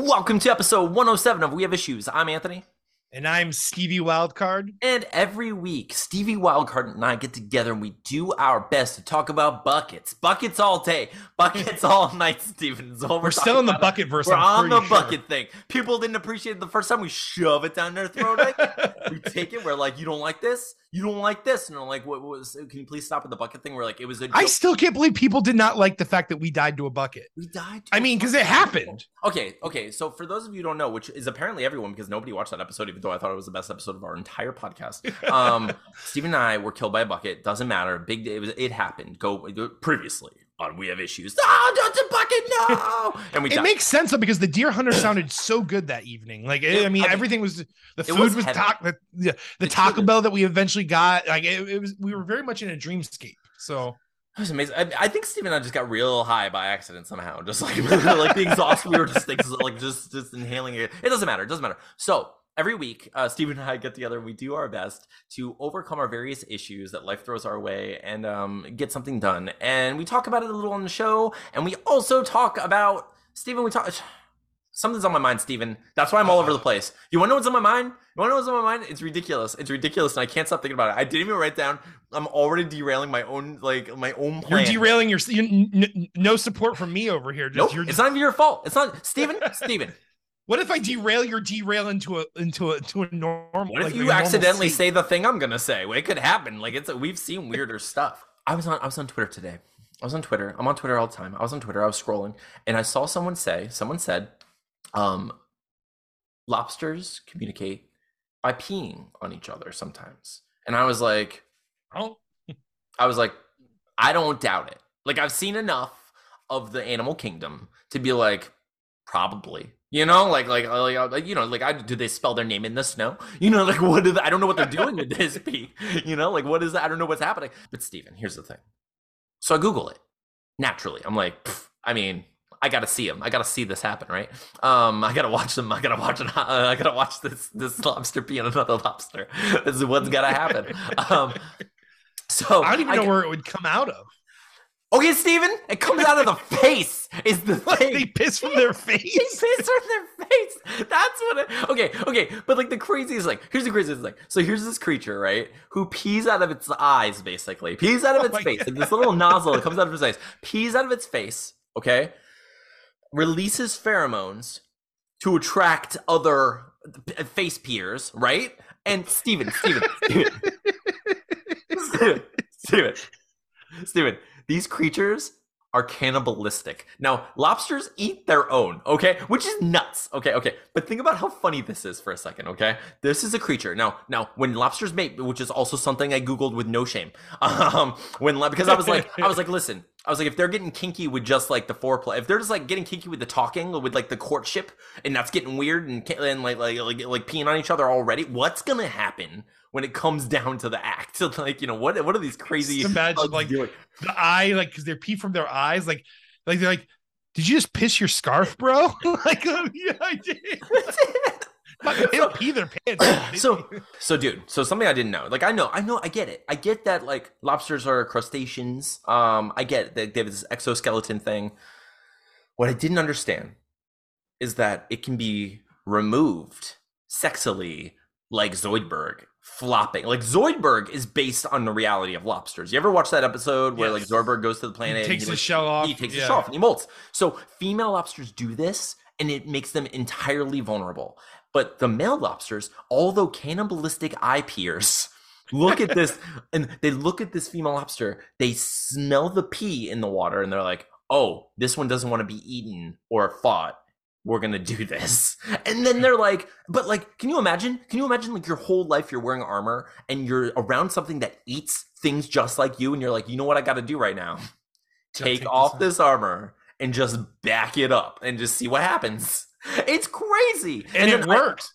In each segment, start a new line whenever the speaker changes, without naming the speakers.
Welcome to episode 107 of We Have Issues. I'm Anthony.
And I'm Stevie Wildcard.
And every week, Stevie Wildcard and I get together and we do our best to talk about buckets. Buckets all day, buckets all night, Steven.
we're, we're still in the bucket verse.
We're I'm on the sure. bucket thing. People didn't appreciate it the first time we shove it down their throat. we take it. We're like, you don't like this? You don't like this? And I'm like, what was, can you please stop with the bucket thing? We're like, it was a joke.
I still can't believe people did not like the fact that we died to a bucket.
We died.
I mean, because it happened.
Okay. Okay. So for those of you who don't know, which is apparently everyone, because nobody watched that episode, even though I thought it was the best episode of our entire podcast. Um, Stephen and I were killed by a bucket. Doesn't matter. Big day. It, was, it happened. Go previously on We Have Issues. Oh, don't a bucket, no.
And we. it died. makes sense though because the Deer Hunter sounded so good that evening. Like it, I mean, everything was the food was, was taco. The, the Taco Bell that we eventually got. Like it, it was. We were very much in a dreamscape. So.
It was amazing. I, I, think Steve and I just got real high by accident somehow. Just like like the exhaust, we were just like just just inhaling it. It doesn't matter. It doesn't matter. So every week, uh, Stephen and I get together and we do our best to overcome our various issues that life throws our way and um, get something done. And we talk about it a little on the show. And we also talk about, Stephen, we talk. Something's on my mind, Stephen. That's why I'm all over the place. You want to know what's on my mind? You want to know what's on my mind? It's ridiculous. It's ridiculous, and I can't stop thinking about it. I didn't even write down. I'm already derailing my own, like my own
plan. You're derailing your. You, n- no support from me over here.
Just, nope, it's not even your fault. It's not, Stephen. Stephen.
What if I derail your derail into a into a to a normal?
What if like you accidentally say the thing I'm gonna say? Well, it could happen. Like it's a, we've seen weirder stuff. I was on I was on Twitter today. I was on Twitter. I'm on Twitter all the time. I was on Twitter. I was scrolling, and I saw someone say. Someone said, um, "Lobsters communicate by peeing on each other sometimes." And I was like,
"Oh,"
I was like, "I don't doubt it." Like I've seen enough of the animal kingdom to be like, probably you know, like, like, like, like, you know, like, I, do they spell their name in the snow? You know, like, what? do I don't know what they're doing with this peak. You know, like, what is that? I don't know what's happening. But Stephen, here's the thing. So I Google it naturally. I'm like, I mean, I got to see them. I got to see this happen, right? Um, I got to watch them. I got to watch. Uh, I got to watch this this lobster pee on another lobster. this is what's got to happen. Um, so
I don't even I know where it would come out of.
Okay, Steven, it comes out of the face. Is the thing
they piss from their face?
they piss from their face. That's what. It, okay, okay, but like the craziest, like here's the craziest thing. So here's this creature, right, who pees out of its eyes, basically pees out of oh its oh face. Like this little nozzle that comes out of its eyes pees out of its face. Okay, releases pheromones to attract other face peers, right? And Steven, Steven, Steven, Steven, Steven, Steven these creatures are cannibalistic. Now, lobsters eat their own, okay? Which is nuts. Okay, okay. But think about how funny this is for a second, okay? This is a creature. Now, now when lobsters mate, which is also something I googled with no shame. Um when because I was like I was like, listen, I was like if they're getting kinky with just like the foreplay, if they're just like getting kinky with the talking with like the courtship and that's getting weird and, and like, like like like peeing on each other already, what's going to happen when it comes down to the act. So like, you know, what what are these crazy
just imagine like doing? the eye, like because they're pee from their eyes, like like they're like, did you just piss your scarf, bro? like, yeah, I did. They don't pee their pants.
so, so, dude. So something I didn't know. Like, I know, I know, I get it. I get that. Like, lobsters are crustaceans. Um, I get that they have this exoskeleton thing. What I didn't understand is that it can be removed sexily, like Zoidberg, flopping. Like Zoidberg is based on the reality of lobsters. You ever watch that episode where yes. like Zoidberg goes to the planet,
he takes
his
like, shell off,
he takes yeah. his shell off, and he molts. So female lobsters do this, and it makes them entirely vulnerable. But the male lobsters, although cannibalistic eye peers, look at this, and they look at this female lobster. They smell the pee in the water, and they're like, "Oh, this one doesn't want to be eaten or fought." we're gonna do this and then they're like but like can you imagine can you imagine like your whole life you're wearing armor and you're around something that eats things just like you and you're like you know what i gotta do right now take, take off this, this armor and just back it up and just see what happens it's crazy
and, and it works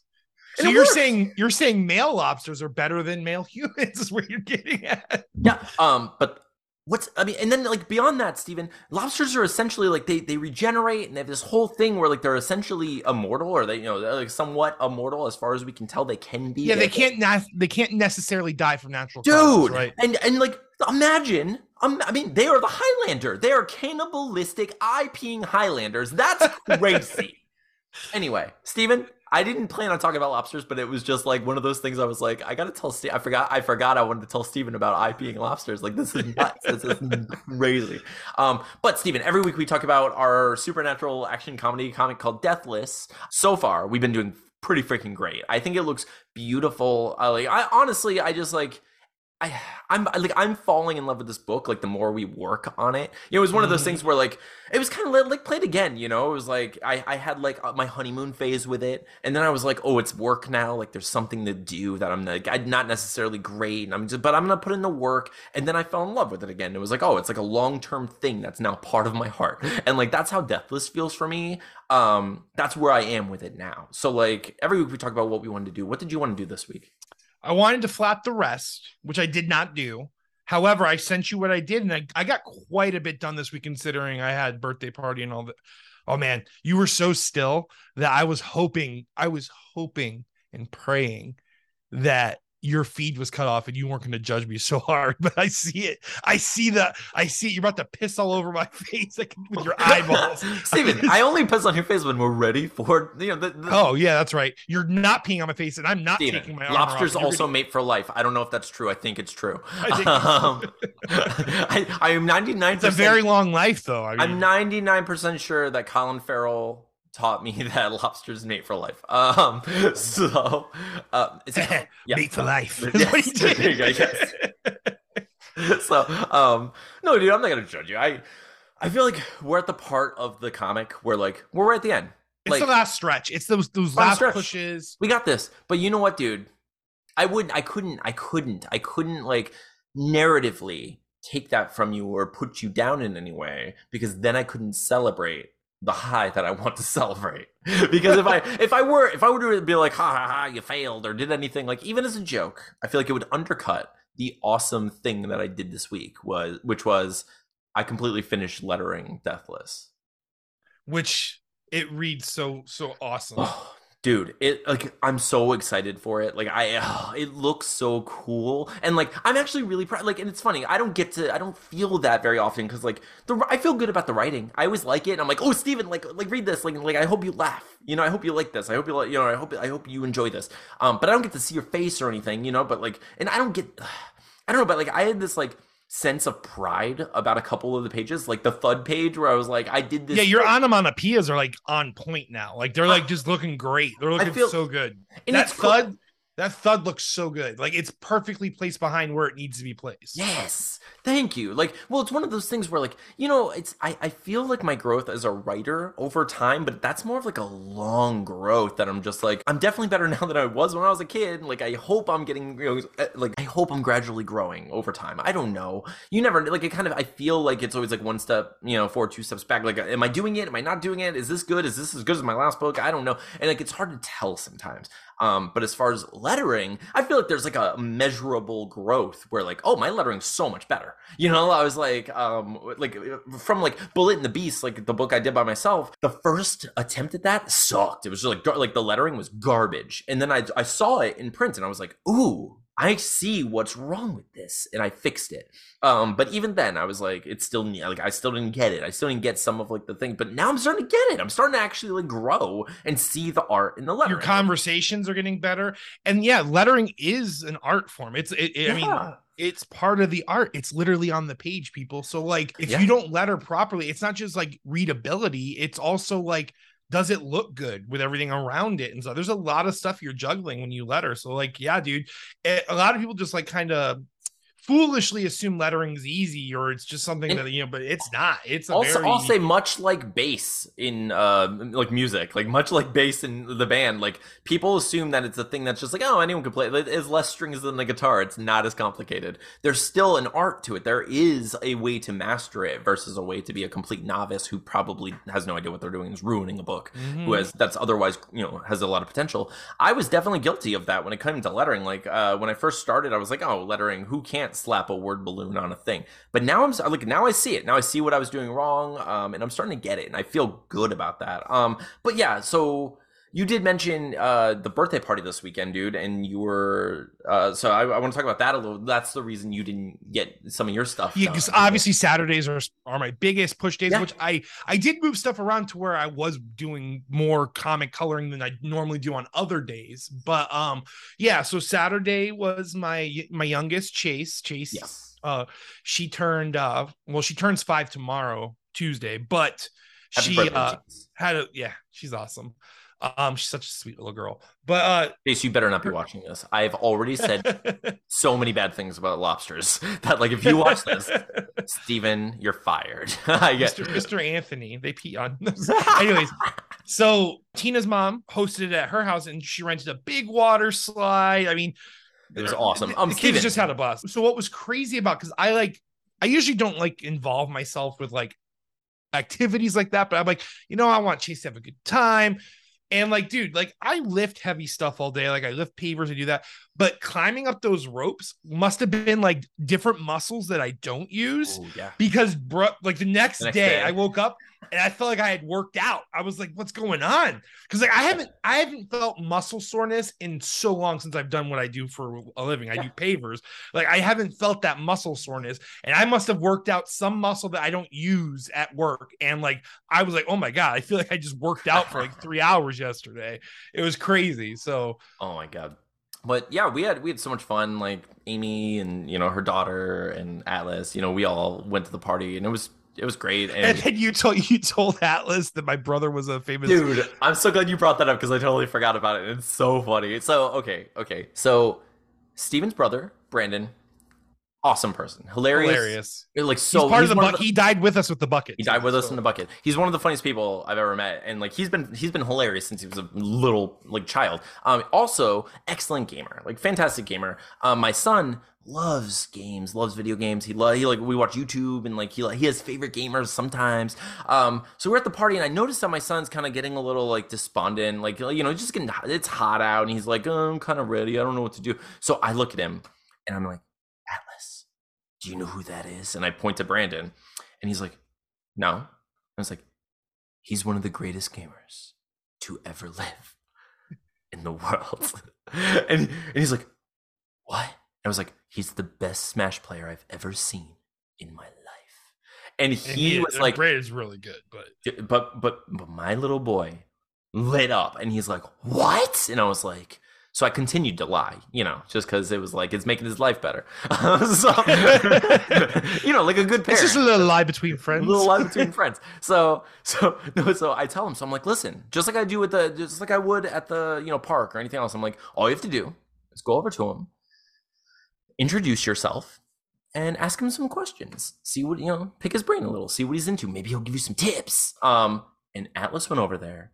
I, so you're works. saying you're saying male lobsters are better than male humans is where you're getting at
yeah um but what's i mean and then like beyond that Stephen, lobsters are essentially like they they regenerate and they have this whole thing where like they're essentially immortal or they you know like somewhat immortal as far as we can tell they can be
yeah they, can't they can't necessarily die from natural
dude causes, right and and like imagine um, I mean, they are the Highlander. They are cannibalistic, eye peeing Highlanders. That's crazy. Anyway, Steven, I didn't plan on talking about lobsters, but it was just like one of those things I was like, I gotta tell Steve I forgot I forgot I wanted to tell Steven about IPing lobsters. Like this is nuts. this is crazy. Um, but Steven, every week we talk about our supernatural action comedy comic called Deathless. So far, we've been doing pretty freaking great. I think it looks beautiful. I like I honestly I just like I I'm like I'm falling in love with this book like the more we work on it. You know, it was one of those mm-hmm. things where like it was kind of like played again, you know. It was like I I had like uh, my honeymoon phase with it and then I was like, "Oh, it's work now. Like there's something to do that I'm like I'm not necessarily great, and I'm just but I'm going to put in the work." And then I fell in love with it again. It was like, "Oh, it's like a long-term thing that's now part of my heart." And like that's how Deathless feels for me. Um that's where I am with it now. So like every week we talk about what we wanted to do. What did you want to do this week?
I wanted to flat the rest, which I did not do. However, I sent you what I did, and I, I got quite a bit done this week considering I had birthday party and all that. Oh man, you were so still that I was hoping, I was hoping and praying that your feed was cut off and you weren't going to judge me so hard but i see it. I see the i see it. You're about to piss all over my face like, with your eyeballs.
Steven i only piss on your face when we're ready for you know the, the...
oh yeah that's right. You're not peeing on my face and i'm not steven, taking my
lobsters also gonna... mate for life. I don't know if that's true. I think it's true. I, think um, I, I am 99
it's a very long life though.
I mean... i'm 99% sure that colin farrell taught me that lobsters mate for life. Um, so uh,
it's yeah, mate for life. Yes.
so um, no, dude, I'm not gonna judge you. I I feel like we're at the part of the comic where like we're right at the end.
It's
like,
the last stretch. It's those those last stretch. pushes.
We got this. But you know what, dude? I wouldn't. I couldn't I couldn't I couldn't like narratively take that from you or put you down in any way because then I couldn't celebrate the high that I want to celebrate. because if I if I were if I were to be like ha ha ha you failed or did anything like even as a joke, I feel like it would undercut the awesome thing that I did this week was which was I completely finished lettering Deathless.
Which it reads so so awesome. Oh,
dude it like i'm so excited for it. Like i it looks so cool. And like i'm actually really proud like and it's funny i don't get to i don't feel that very often because like the i feel good about the writing. I always like it and i'm like oh steven like like read this like like i hope you laugh. You know i hope you like this. I hope you like you know i hope i hope you enjoy this. Um but i don't get to see your face or anything you know but like and i don't get i don't know but like i had this like sense of pride about a couple of the pages, like the thud page where I was like, I did this.
Yeah, your onomatopoeias are like on point now. Like they're like just looking great. They're looking feel, so good. And that thud, cool. That thud looks so good. Like it's perfectly placed behind where it needs to be placed.
Yes. Thank you. Like, well, it's one of those things where, like, you know, it's I, I feel like my growth as a writer over time, but that's more of like a long growth that I'm just like, I'm definitely better now than I was when I was a kid. Like, I hope I'm getting, you know, uh, like, I hope I'm gradually growing over time. I don't know. You never, like, it kind of, I feel like it's always like one step, you know, forward, two steps back. Like, am I doing it? Am I not doing it? Is this good? Is this as good as my last book? I don't know. And like, it's hard to tell sometimes. Um, but as far as lettering, I feel like there's like a measurable growth where like, oh, my lettering's so much better. You know, I was like, um, like from like Bullet and the Beast, like the book I did by myself. The first attempt at that sucked. It was just like like the lettering was garbage, and then I I saw it in print and I was like, ooh, I see what's wrong with this, and I fixed it. Um, but even then, I was like, it's still like I still didn't get it. I still didn't get some of like the thing. But now I'm starting to get it. I'm starting to actually like grow and see the art in the lettering.
Your conversations are getting better, and yeah, lettering is an art form. It's it, it, yeah. I mean, it's part of the art. It's literally on the page, people. So like, if yeah. you don't letter properly, it's not just like readability. It's also like does it look good with everything around it? And so there's a lot of stuff you're juggling when you letter. So like yeah dude it, a lot of people just like kind of foolishly assume lettering is easy or it's just something and that you know but it's not. It's
also
very...
i'll say much like bass in uh like music like much like bass in the band like people assume that it's a thing that's just like oh anyone can play it has less strings than the guitar. It's not as complicated. There's still an art to it. There is a way to master it versus a way to be a complete novice who probably has no idea what they're doing is ruining a book mm-hmm. who has that's otherwise you know has a lot of potential. I was definitely guilty of that when it came to lettering. Like uh when i first started i was like oh lettering who can't slap a word balloon on a thing. But now I'm like now I see it. Now I see what I was doing wrong, um, and I'm starting to get it, and I feel good about that. Um, but yeah, so you did mention uh, the birthday party this weekend, dude, and you were uh, so I, I want to talk about that a little. That's the reason you didn't get some of your stuff.
Yeah, because obviously Saturdays are are my biggest push days, yeah. which I I did move stuff around to where I was doing more comic coloring than I normally do on other days. But um, yeah, so Saturday was my my youngest Chase. Chase, yes. uh, she turned uh, well, she turns five tomorrow, Tuesday, but. Happy she uh, had a yeah, she's awesome. Um, she's such a sweet little girl. But uh
Chase, you better not be watching this. I've already said so many bad things about lobsters that like if you watch this, Steven, you're fired. I
get Mr. Mr. Anthony, they pee on anyways. So Tina's mom hosted it at her house and she rented a big water slide. I mean,
it was awesome.
Um, the kids just had a bus. So what was crazy about because I like I usually don't like involve myself with like activities like that, but I'm like, you know, I want Chase to have a good time. And like, dude, like I lift heavy stuff all day. Like I lift pavers and do that. But climbing up those ropes must have been like different muscles that I don't use.
Ooh, yeah.
Because bro, like the next, the next day, day, I woke up and I felt like I had worked out. I was like, what's going on? Because like I haven't I haven't felt muscle soreness in so long since I've done what I do for a living. I yeah. do pavers. Like I haven't felt that muscle soreness. And I must have worked out some muscle that I don't use at work. And like I was like, oh my God, I feel like I just worked out for like three hours yesterday. It was crazy. So
oh my God but yeah, we had we had so much fun. Like Amy and you know her daughter and Atlas. You know, we all went to the party and it was it was great.
And, and then you told you told Atlas that my brother was a famous
dude. I'm so glad you brought that up because I totally forgot about it. It's so funny. So okay, okay. So Steven's brother Brandon awesome person, hilarious, hilarious. Like so,
he's part he's of the bucket. He died with us with the bucket.
He died with so. us in the bucket. He's one of the funniest people I've ever met, and like he's been he's been hilarious since he was a little like child. Um, also excellent gamer, like fantastic gamer. Um, my son loves games, loves video games. He love he like we watch YouTube and like he like he has favorite gamers sometimes. Um, so we're at the party and I noticed that my son's kind of getting a little like despondent, like you know, just getting it's hot out and he's like, oh, I'm kind of ready. I don't know what to do. So I look at him and I'm like, do you know who that is? And I point to Brandon, and he's like, no. I was like, he's one of the greatest gamers to ever live in the world. and, and he's like, what? I was like, he's the best Smash player I've ever seen in my life. And he, and he was uh, like,
Brandon's really good,
but but but but my little boy lit up, and he's like, what? And I was like, so I continued to lie, you know, just because it was like it's making his life better. so, you know, like a good parent.
It's just a little lie between friends.
A little lie between friends. So, so no, so I tell him. So I'm like, listen, just like I do with the, just like I would at the, you know, park or anything else. I'm like, all you have to do is go over to him, introduce yourself, and ask him some questions. See what you know, pick his brain a little. See what he's into. Maybe he'll give you some tips. Um, and Atlas went over there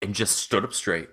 and just stood up straight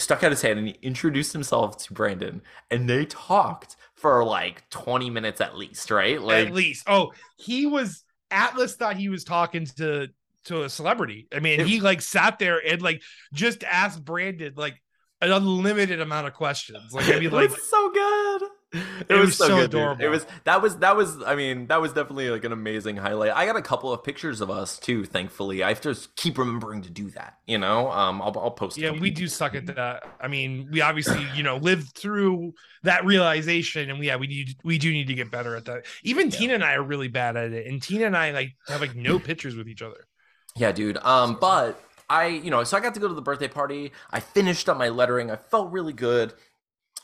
stuck out his hand and he introduced himself to Brandon and they talked for like 20 minutes at least, right? Like
at least. Oh, he was Atlas thought he was talking to to a celebrity. I mean, it, he like sat there and like just asked Brandon like an unlimited amount of questions. Like I mean like
so good. It, it was, was, so, so good, adorable. Dude. It was that was that was I mean that was definitely like an amazing highlight. I got a couple of pictures of us too. Thankfully, I have to keep remembering to do that. You know, um, I'll I'll post.
Yeah, we do suck at that. I mean, we obviously you know lived through that realization, and we, yeah, we need we do need to get better at that. Even yeah. Tina and I are really bad at it, and Tina and I like have like no pictures with each other.
Yeah, dude. Um, but I you know so I got to go to the birthday party. I finished up my lettering. I felt really good.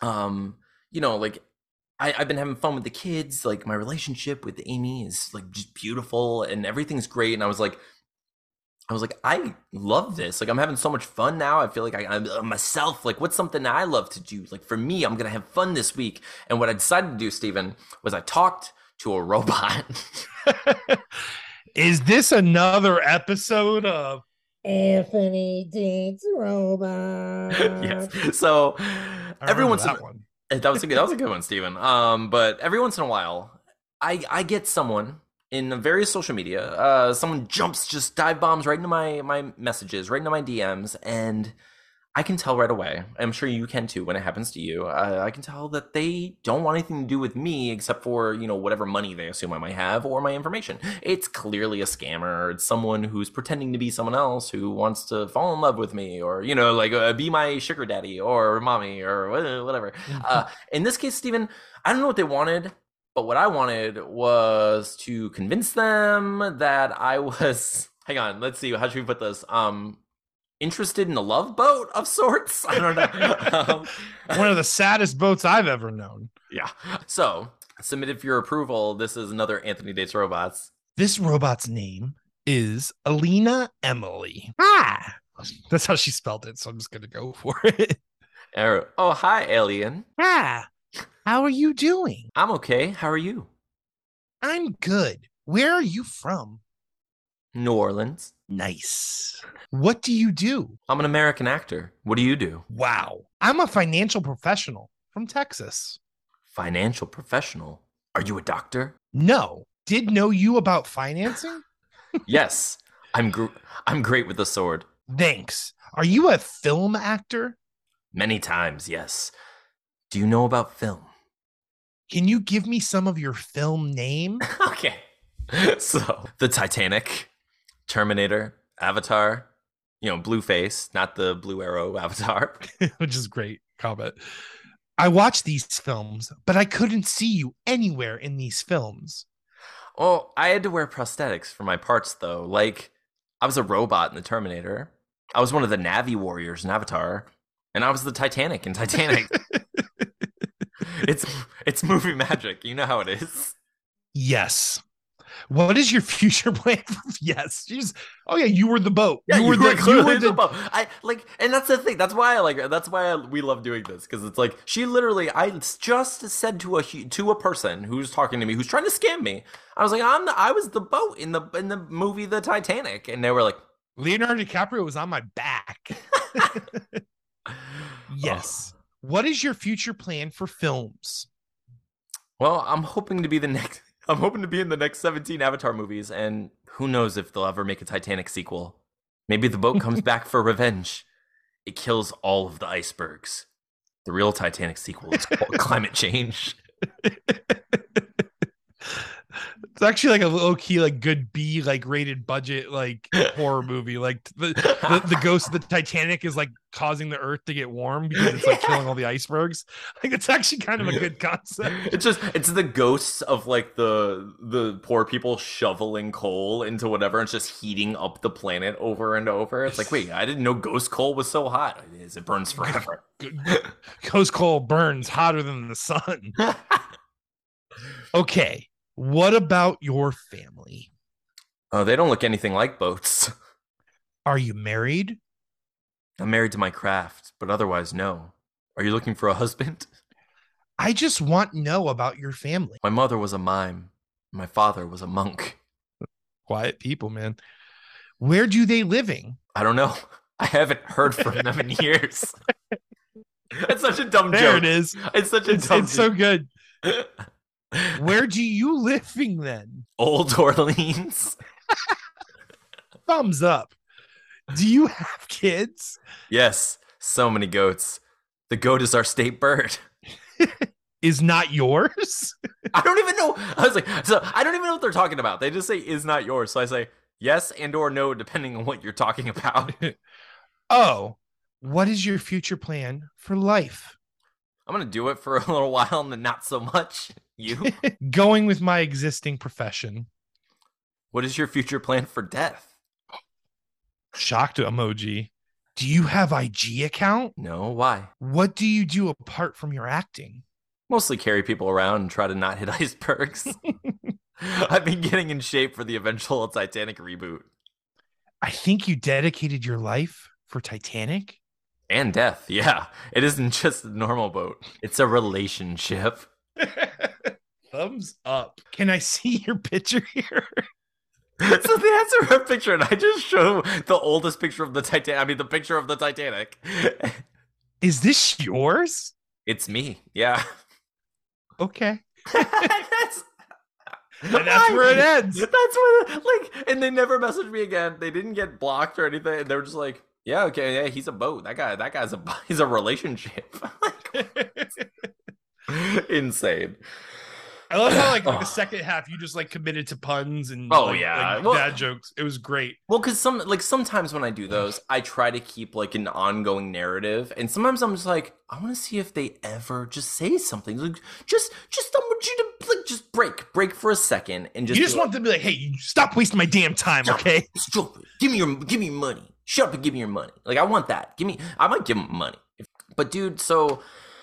Um, you know, like I, have been having fun with the kids. Like my relationship with Amy is like just beautiful and everything's great. And I was like, I was like, I love this. Like I'm having so much fun now. I feel like I, am uh, myself. Like what's something I love to do? Like for me, I'm gonna have fun this week. And what I decided to do, Stephen, was I talked to a robot.
is this another episode of Anthony Dates Robot?
yes. So everyone's that one that was a good, that was a good one, Stephen. Um, but every once in a while, I I get someone in various social media. Uh, someone jumps, just dive bombs right into my my messages, right into my DMs, and I can tell right away. I'm sure you can too when it happens to you. Uh, I can tell that they don't want anything to do with me except for, you know, whatever money they assume I might have or my information. It's clearly a scammer. It's someone who's pretending to be someone else who wants to fall in love with me or, you know, like uh, be my sugar daddy or mommy or whatever. uh, in this case, Stephen, I don't know what they wanted, but what I wanted was to convince them that I was. Hang on, let's see. How should we put this? Um, interested in a love boat of sorts. I don't know.
um, One of the saddest boats I've ever known.
Yeah. So submitted for your approval. This is another Anthony Dates Robots.
This robot's name is Alina Emily. Ah, that's how she spelled it. So I'm just gonna go for it.
Oh, hi, alien.
Ah, how are you doing?
I'm okay. How are you?
I'm good. Where are you from?
New Orleans.
Nice. What do you do?
I'm an American actor. What do you do?
Wow. I'm a financial professional from Texas.
Financial professional? Are you a doctor?
No. Did know you about financing?
yes. I'm gr- I'm great with the sword.
Thanks. Are you a film actor?
Many times, yes. Do you know about film?
Can you give me some of your film name?
okay. So, The Titanic, Terminator, Avatar, you know, Blueface, not the Blue Arrow Avatar,
which is great comment. I watched these films, but I couldn't see you anywhere in these films.
Oh, I had to wear prosthetics for my parts though. Like I was a robot in the Terminator. I was one of the Na'vi warriors in Avatar, and I was the Titanic in Titanic. it's it's movie magic. You know how it is.
Yes. What is your future plan? yes, she's. Oh yeah, you were the boat.
Yeah,
you were,
you
the,
were clearly
you were
the
the
boat. I like, and that's the thing. That's why I like. That's why I, we love doing this because it's like she literally. I just said to a to a person who's talking to me who's trying to scam me. I was like, I'm the. I was the boat in the in the movie The Titanic, and they were like,
Leonardo DiCaprio was on my back. yes. What is your future plan for films?
Well, I'm hoping to be the next. I'm hoping to be in the next 17 Avatar movies, and who knows if they'll ever make a Titanic sequel. Maybe the boat comes back for revenge. It kills all of the icebergs. The real Titanic sequel is called climate change.
It's actually like a low key, like good B, like rated budget, like horror movie. Like the, the, the ghost of the Titanic is like causing the earth to get warm because it's like killing all the icebergs. Like it's actually kind of a good concept.
It's just it's the ghosts of like the the poor people shoveling coal into whatever and it's just heating up the planet over and over. It's like, wait, I didn't know ghost coal was so hot. It is, it burns forever.
Ghost coal burns hotter than the sun. Okay. What about your family?
Oh, they don't look anything like boats.
Are you married?
I'm married to my craft, but otherwise, no. Are you looking for a husband?
I just want to know about your family.
My mother was a mime. My father was a monk.
Quiet people, man. Where do they living?
I don't know. I haven't heard from them in years. It's such a dumb
There
joke.
it is.
It's such a
It's,
dumb
it's so good. Where do you living then?
Old Orleans.
Thumbs up. Do you have kids?
Yes, so many goats. The goat is our state bird.
Is not yours?
I don't even know. I was like, so I don't even know what they're talking about. They just say is not yours. So I say yes and or no, depending on what you're talking about.
Oh, what is your future plan for life?
I'm gonna do it for a little while and then not so much. You?
Going with my existing profession.
what is your future plan for death?
Shocked emoji. Do you have IG account?
No, why?
What do you do apart from your acting?
Mostly carry people around and try to not hit icebergs. I've been getting in shape for the eventual Titanic reboot
I think you dedicated your life for Titanic.
And death. Yeah, it isn't just a normal boat; it's a relationship.
Thumbs up. Can I see your picture here?
so they answer her picture, and I just show the oldest picture of the Titanic. I mean, the picture of the Titanic.
Is this yours?
it's me. Yeah.
Okay.
that's,
And that's where it ends.
That's where, like, and they never messaged me again. They didn't get blocked or anything. And they were just like, Yeah, okay, yeah, he's a boat. That guy, that guy's a he's a relationship. Insane.
I love how like, like, the second half you just like committed to puns and
oh
like,
yeah
like, well, bad jokes. It was great.
Well, because some like sometimes when I do those, I try to keep like an ongoing narrative, and sometimes I'm just like, I want to see if they ever just say something. Like just just I want you to like just break break for a second and just
you just want them to be like, hey, stop wasting my damn time, okay?
Stop, give me your give me your money. Shut up and give me your money. Like I want that. Give me. I might give him money. But dude, so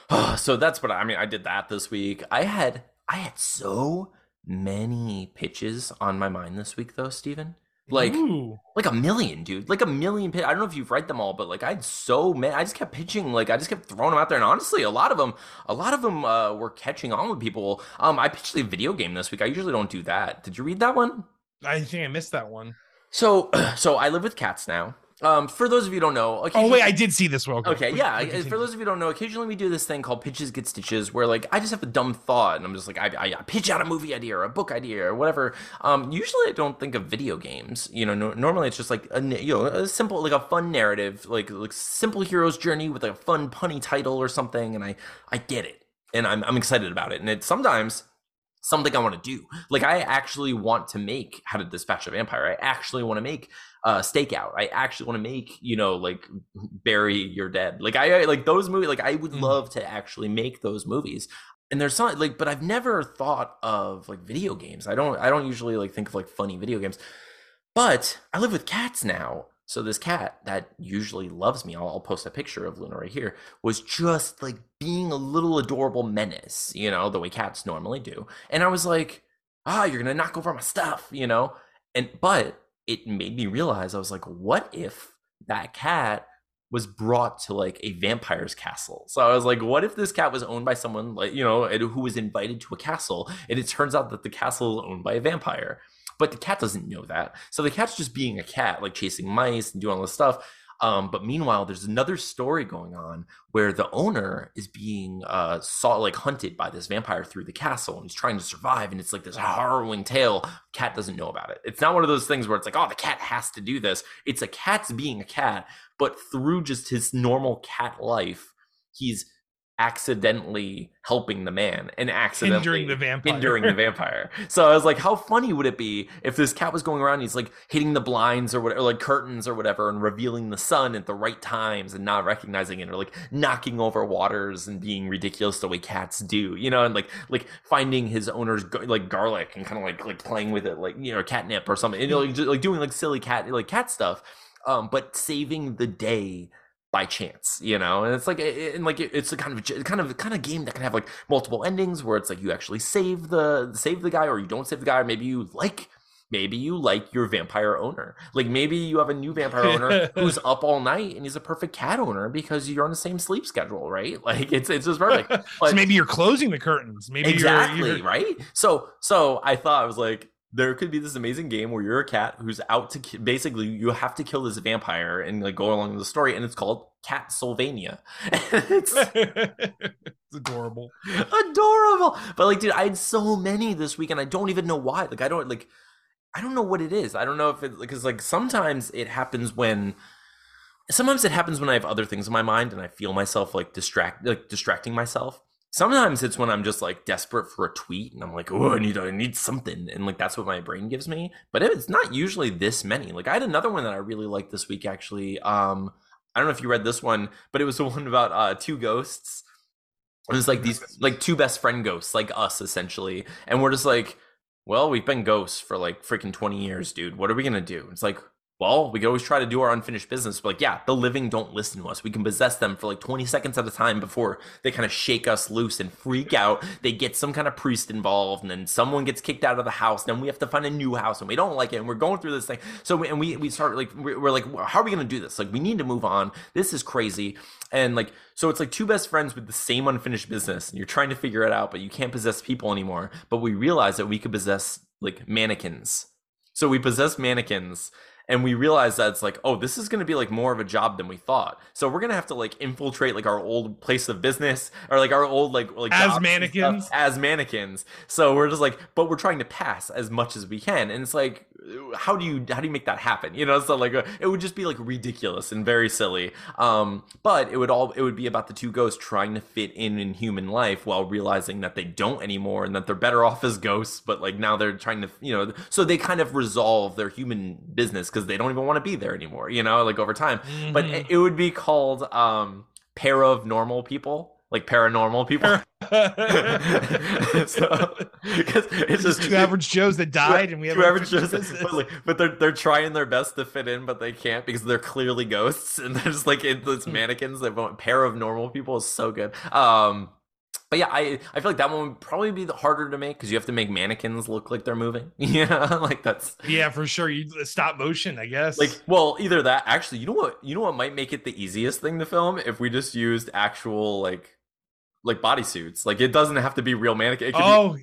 so that's what I, I mean. I did that this week. I had I had so many pitches on my mind this week, though, Steven. Like, Ooh. like a million, dude. Like a million. Pitch- I don't know if you've read them all, but like I had so many. I just kept pitching. Like I just kept throwing them out there, and honestly, a lot of them, a lot of them uh, were catching on with people. Um, I pitched a video game this week. I usually don't do that. Did you read that one?
I think I missed that one.
So, so I live with cats now. Um, for those of you who don't know,
oh wait, I did see this one.
Okay, yeah. For those of you who don't know, occasionally we do this thing called pitches get stitches, where like I just have a dumb thought and I'm just like I, I, I pitch out a movie idea or a book idea or whatever. Um, usually I don't think of video games. You know, no, normally it's just like a you know a simple like a fun narrative, like like simple hero's journey with a fun punny title or something, and I I get it and I'm I'm excited about it, and it sometimes something I want to do. Like I actually want to make How to Dispatch a Vampire. I actually want to make uh stakeout. I actually want to make, you know, like bury your dead. Like I, I like those movies like I would mm-hmm. love to actually make those movies. And there's some like but I've never thought of like video games. I don't I don't usually like think of like funny video games. But I live with cats now so this cat that usually loves me, I'll, I'll, post a picture of Luna right here, was just like being a little adorable menace, you know, the way cats normally do. And I was like, ah, you're gonna knock over my stuff, you know? And but it made me realize I was like, what if that cat was brought to like a vampire's castle. So I was like, what if this cat was owned by someone like, you know, who was invited to a castle and it turns out that the castle is owned by a vampire? But the cat doesn't know that. So the cat's just being a cat, like chasing mice and doing all this stuff. Um, but meanwhile, there's another story going on where the owner is being uh, saw like hunted by this vampire through the castle, and he's trying to survive. And it's like this harrowing tale. Cat doesn't know about it. It's not one of those things where it's like, oh, the cat has to do this. It's a cat's being a cat, but through just his normal cat life, he's accidentally helping the man and accidentally
hindering the vampire.
Hindering the vampire. So I was like, how funny would it be if this cat was going around, he's like hitting the blinds or whatever, like curtains or whatever, and revealing the sun at the right times and not recognizing it, or like knocking over waters and being ridiculous the way cats do, you know, and like like finding his owner's like garlic and kind of like like playing with it, like you know, catnip or something, you know, like, like doing like silly cat like cat stuff, um, but saving the day by chance, you know, and it's like, and like it's a kind of kind of kind of game that can have like multiple endings where it's like you actually save the save the guy or you don't save the guy, or maybe you like maybe you like your vampire owner, like maybe you have a new vampire owner who's up all night and he's a perfect cat owner because you're on the same sleep schedule, right? Like it's it's just perfect.
But, so maybe you're closing the curtains, maybe
exactly
you're, you're...
right. So so I thought I was like there could be this amazing game where you're a cat who's out to ki- basically you have to kill this vampire and like go along with the story and it's called cat sylvania
it's, it's adorable.
Adorable! But like dude i had so many this week and i don't even know why. Like i don't like i don't know what it is. I don't know if it because like sometimes it happens when sometimes it happens when i have other things in my mind and i feel myself like distract like distracting myself sometimes it's when I'm just like desperate for a tweet and I'm like, oh, I need I need something, and like that's what my brain gives me. But it's not usually this many. Like I had another one that I really liked this week actually. Um, I don't know if you read this one, but it was the one about uh two ghosts. It was like these like two best friend ghosts, like us essentially, and we're just like, well, we've been ghosts for like freaking twenty years, dude. What are we gonna do? It's like well, we can always try to do our unfinished business. But like, yeah, the living don't listen to us. We can possess them for like 20 seconds at a time before they kind of shake us loose and freak out. They get some kind of priest involved, and then someone gets kicked out of the house. Then we have to find a new house, and we don't like it. And we're going through this thing. So, and we, we start like, we're like, how are we going to do this? Like, we need to move on. This is crazy. And like, so it's like two best friends with the same unfinished business, and you're trying to figure it out, but you can't possess people anymore. But we realize that we could possess like mannequins. So we possess mannequins and we realized that it's like oh this is going to be like more of a job than we thought. So we're going to have to like infiltrate like our old place of business or like our old like like
As mannequins?
as mannequins. So we're just like but we're trying to pass as much as we can and it's like how do you how do you make that happen? You know so like uh, it would just be like ridiculous and very silly. Um but it would all it would be about the two ghosts trying to fit in in human life while realizing that they don't anymore and that they're better off as ghosts but like now they're trying to you know so they kind of resolve their human business because they don't even want to be there anymore you know like over time but
Mhm.
it, it would be called um pair of normal people like paranormal people so because it's
just two average Joes that died, and we have
two average Joes, but, like, but they're they're trying their best to fit in, but they can't because they're clearly ghosts, and they're just like in those mannequins. That want pair of normal people is so good. Um, but yeah, I I feel like that one would probably be the harder to make because you have to make mannequins look like they're moving. Yeah, like that's
yeah, for sure. You stop motion, I guess.
like well either that actually you know what you know what might make it the easiest thing to film if we just used actual like like bodysuits like it doesn't have to be real mannequin it could be
oh,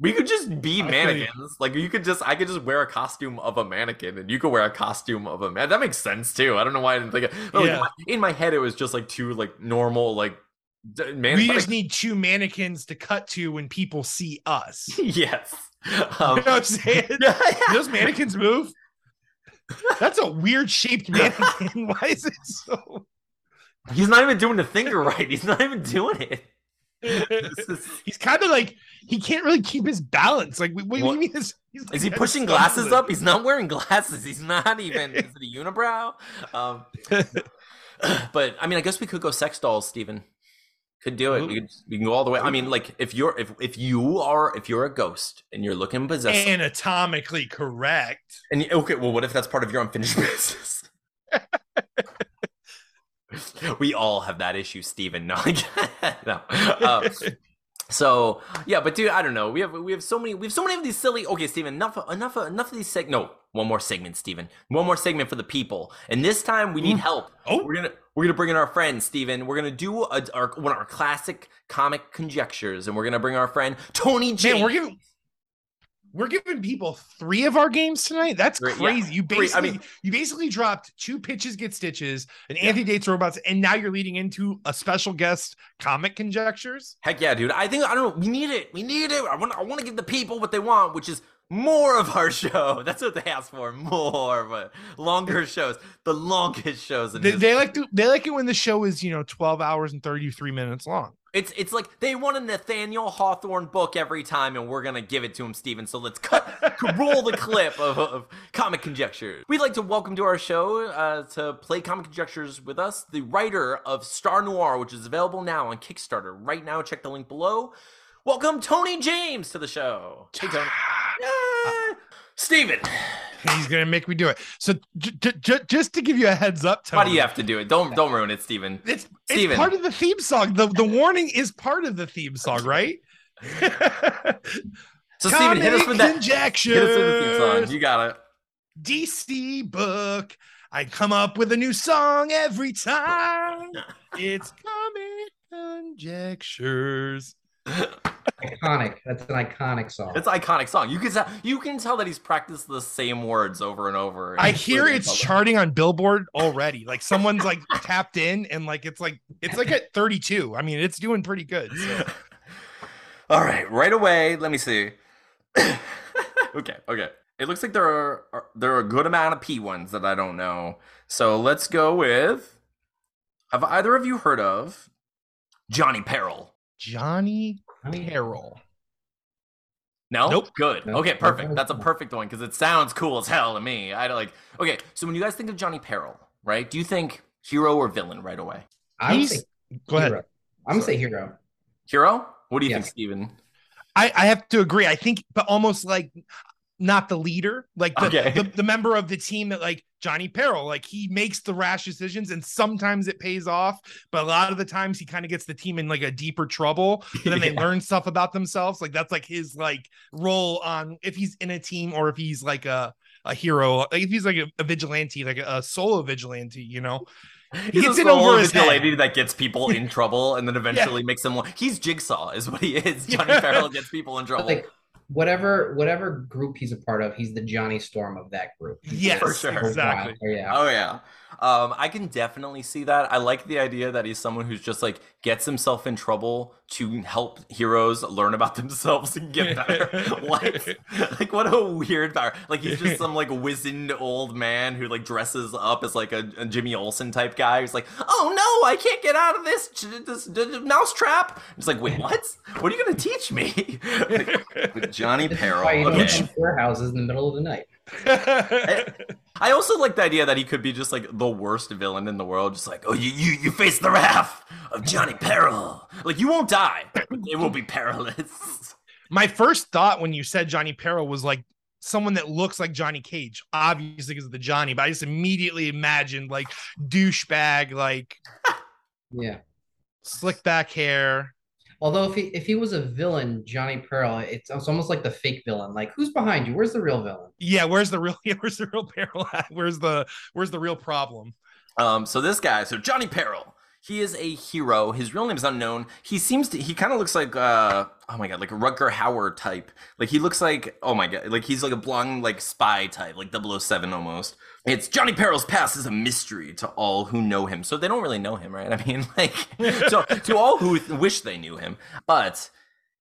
we could just be
I feel you.
mannequins. Like you could just, I could just wear a costume of a mannequin, and you could wear a costume of a man. That makes sense too. I don't know why I didn't think. Of, but, like, in, my, in my head, it was just like two like normal like man.
we just need two mannequins to cut to when people see us.
yes.
You know
Um,
what I'm saying?
yeah,
those mannequins move? That's a weird shaped mannequin. Why is it so?
He's not even doing the finger right. He's not even doing it.
He's kind of like he can't really keep his balance. Like, what, what do you mean? Is, he's like
Is he pushing glasses up? He's not wearing glasses. He's not even. Is it a unibrow? Um, but I mean, I guess we could go sex dolls, Steven. Could do it. We, could, we can go all the way. I mean, like if you're if if you are if you're a ghost and you're looking possessed,
Anatomically correct.
and you- okay, well, what if that's part of your unfinished business? we all have that issue, Stephen. No, no. Um, so yeah, but dude, I don't know. We have we have so many we have so many of these silly. Okay, Steven, enough enough enough of these seg. No, one more segment, Steven. One more segment for the people. And this time we need mm. help.
Oh.
we're gonna we're gonna bring in our friend Steven. We're gonna do a, our one of our classic comic conjectures, and we're gonna bring our friend Tony J.
Man, we're giving we're giving people three of our games tonight. That's
Three, yeah.
crazy. You
Three,
basically
I mean-
you basically dropped two pitches get stitches, an anti dates robots, and now you're leading into a special guest comic conjectures.
Heck yeah, dude. I think I don't know. We need it. We need it. I want. I want to give the people what they want, which is more of our show. That's what they ask for. More, but longer shows. The longest shows. In
They, they like to they like it when the show is you know 12 hours and 33 minutes long.
It's it's like they want a Nathaniel Hawthorne book every time, and we're gonna give it to him, Steven. So let's cut, roll the clip of, of comic conjectures. We'd like to welcome to our show uh, to play comic conjectures with us the writer of Star Noir, which is available now on Kickstarter. Right now, check the link below. Welcome Tony James to the show. Hey Tony. Yay! Steven,
He's gonna make me do it. So j- j- just to give you a heads up, Tony,
why do you have to do it? Don't don't ruin it, Steven.
It's
Steven.
it's part of the theme song. The the warning is part of the theme song, right?
So Steven, hit us with that.
conjecture.
Hit us with the theme song. You got it.
DC book. I come up with a new song every time. It's comic conjectures.
Iconic. That's an iconic song.
It's an iconic song. You can tell you can tell that he's practiced the same words over and over.
I hear it's
public.
charting on Billboard already. Like someone's like tapped in and like it's like it's like at 32. I mean, it's doing pretty good. So.
All right, right away. Let me see. okay, okay. It looks like there are, are there are a good amount of P ones that I don't know. So let's go with. Have either of you heard of Johnny Peril?
Johnny
I mean,
Carroll.
No.
Nope.
Good. Okay, perfect. That's a perfect one because it sounds cool as hell to me. I like. Okay, so when you guys think of Johnny Peril, right? Do you think hero or villain right away?
I would
He's-
say
Go ahead.
hero. I'm gonna say hero.
Hero? What do you
Yes.
think, Steven?
I, I have to agree. I think, but almost like not the leader, like the,
Okay.
the, the member of the team that like Johnny Peril, like he makes the rash decisions and sometimes it pays off, but a lot of the times he kind of gets the team in like a deeper trouble. And then they learn stuff about themselves. Like that's like his like role on if he's in a team or if he's like a a hero, like if he's like a, a vigilante, like a, a solo vigilante, you know.
He's
gets
a
in over
solo
his head.
vigilante that gets people in trouble and then eventually makes them. He's Jigsaw, is what he is. Johnny
Yeah.
Peril gets people in
But
trouble.
they whatever whatever group he's a part of, he's the Johnny Storm of that group. He's
Yes,
For sure.
exactly.
Oh, yeah.
Oh yeah. Um, I can definitely see that. I like the idea that he's someone who's just like gets himself in trouble to help heroes learn about themselves and get better. what? Like what a weird power. Like he's just some like wizened old man who like dresses up as like a, a Jimmy Olsen type guy who's like, oh no, I can't get out of this this, this mouse trap. It's like, wait, what? What are you gonna teach me? With Johnny
This
Peril.
why you don't
Okay.
warehouses in the middle of the night.
I also like the idea that he could be just like the worst villain in the world. Just like, oh, you you you face the wrath of Johnny Peril. Like you won't die, but it will be perilous.
My first thought when you said Johnny Peril was like someone that looks like Johnny Cage, obviously because of the Johnny, but I just immediately imagined like douchebag, like
Yeah.
slick back hair.
Although if he if he was a villain, Johnny Peril, it's, it's almost like the fake villain. Like who's behind you? Where's the real villain?
Yeah, where's the real yeah, where's the real Peril at? Where's the where's the real problem?
Um, so this guy, so Johnny Peril, he is a hero. His real name is unknown. He seems to, he kind of looks like, uh, oh my god, like a Rutger Hauer type. Like he looks like, oh my god, like he's like a blonde, like spy type, like 007 almost. It's Johnny Peril's past is a mystery to all who know him. So they don't really know him, right? I mean, like, so to all who wish they knew him, but.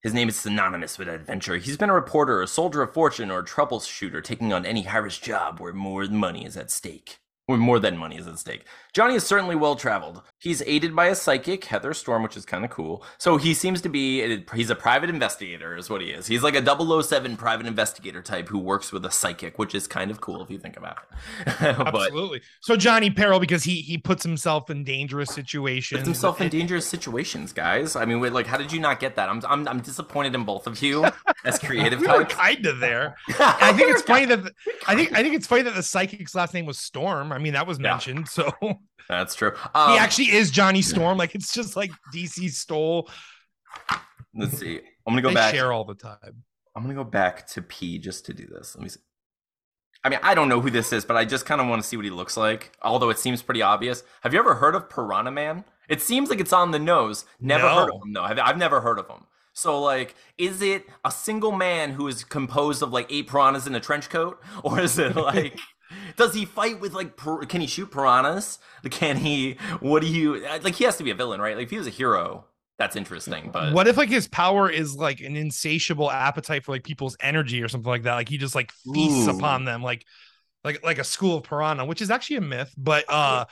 His name is synonymous with adventure. He's been a reporter, a soldier of fortune, or a troubleshooter, taking on any high-risk job where more money is at stake. Where more than money is at stake. Johnny is certainly well traveled. He's aided by a psychic, Heather Storm, which is kind of cool. So he seems to be, he's a private investigator, is what he is. He's like a 007 private investigator type who works with a psychic, which is kind of cool if you think about it. but
Absolutely. So Johnny Peril, because he he puts himself in dangerous situations.
puts himself in dangerous situations, guys. I mean, wait, like, how did you not get that? I'm, I'm, I'm disappointed in both of you as creative
we
types.
kind of there. I think it's funny that the, I think I think it's funny that the psychic's last name was Storm. I mean, that was
Yeah.
mentioned. So
That's true. Um,
he actually is Johnny Storm. Like it's just like DC stole.
let's see. I'm gonna go
They
back.
share all the time.
I'm gonna go back to P just to do this. Let me see. I mean, I don't know who this is, but I just kind of want to see what he looks like. Although it seems pretty obvious. Have you ever heard of Piranha Man? It seems like it's on the nose. Never heard of him though. I've, I've never heard of him. So like, is it a single man who is composed of like eight piranhas in a trench coat, or is it like? Does he fight with like? pir- Can he shoot piranhas? Can he? What do you like? He has to be a villain, right? Like if he was a hero, that's interesting. But
What if like his power is like an insatiable appetite for like people's energy or something like that? Like he just like feasts
Ooh.
upon them, like like like a school of piranha, which is actually a myth. But uh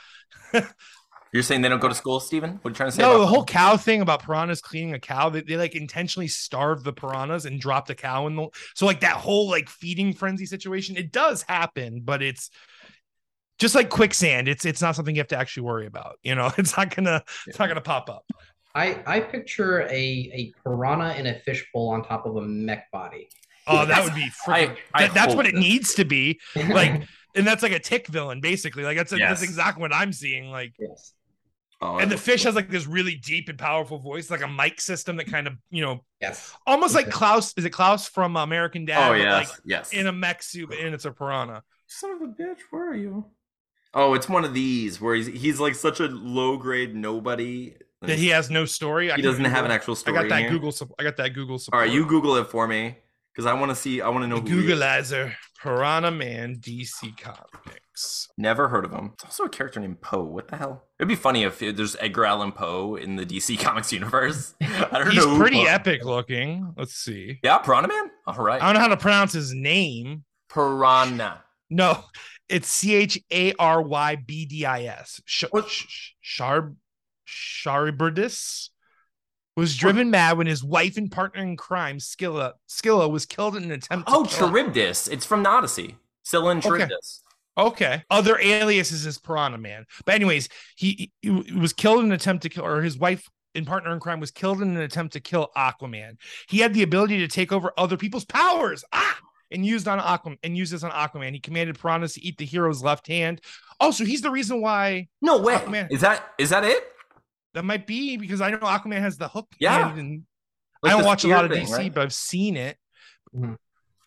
you're saying they don't go to school, Stephen? What are you trying to say?
no,
about
the whole cow thing about piranhas cleaning a cow, they, they like intentionally starve the piranhas and drop the cow in the so like that whole like feeding frenzy situation, it does happen, but it's just like quicksand. It's it's not something you have to actually worry about. You know, it's not gonna it's not gonna pop up.
I I picture a a piranha in a fishbowl on top of a mech body.
Oh, that would be freaking.
I- I
that- that's what it
this-
needs to be. Like, and that's like a tick villain, basically. Like that's that's
Yes.
exactly what I'm seeing. Like,
yes.
Oh,
and the fish has like this really deep and powerful voice, like a mic system that kind of you know,
Yes.
almost like Klaus. Is it Klaus from uh, American Dad?
Oh
but,
yes,
like
yes.
in a mech suit, and it's a piranha.
Son of a bitch, where are you? Oh, it's one of these where he's he's like such a low grade nobody.
That he has no story. I
he
can
doesn't have
Google
an
it.
actual
I got that
here.
Google. sup- I got that Google.
All
Support.
right, you Google it for me because I want to see. I want to know.
The
Who he is.
Googleizer Piranha Man DC Comics.
Never heard of him. It's also a character named Poe. What the hell? It'd be funny if there's Edgar Allan Poe in the DC Comics universe. I don't
He's
know. who
pretty epic looking. Let's see.
Yeah, Piranha Man. All right,
I don't know how to pronounce his name.
Piranha.
No, it's C H A R Y B D I S. Sh-
What?
Sh- Sharb Shariburdis was driven mad when his wife and partner in crime, Skilla, Skilla was killed in an attempt to
Oh, Charybdis. It's from the Odyssey. Scylla and
Okay.
Charybdis.
Okay. Other aliases is Piranha Man. But anyways, he, he he was killed in an attempt to kill, or his wife and partner in crime was killed in an attempt to kill Aquaman. He had the ability to take over other people's powers. Ah! And used on Aquaman and used this on Aquaman. He commanded piranhas to eat the hero's left hand. Also, he's the reason why
No way.
Aquaman.
Is that is that it?
That might be because I know Aquaman has the hook.
Yeah.
hand and
Like
I don't watch a lot of
spear
DC,
right?
but I've seen it.
Mhm.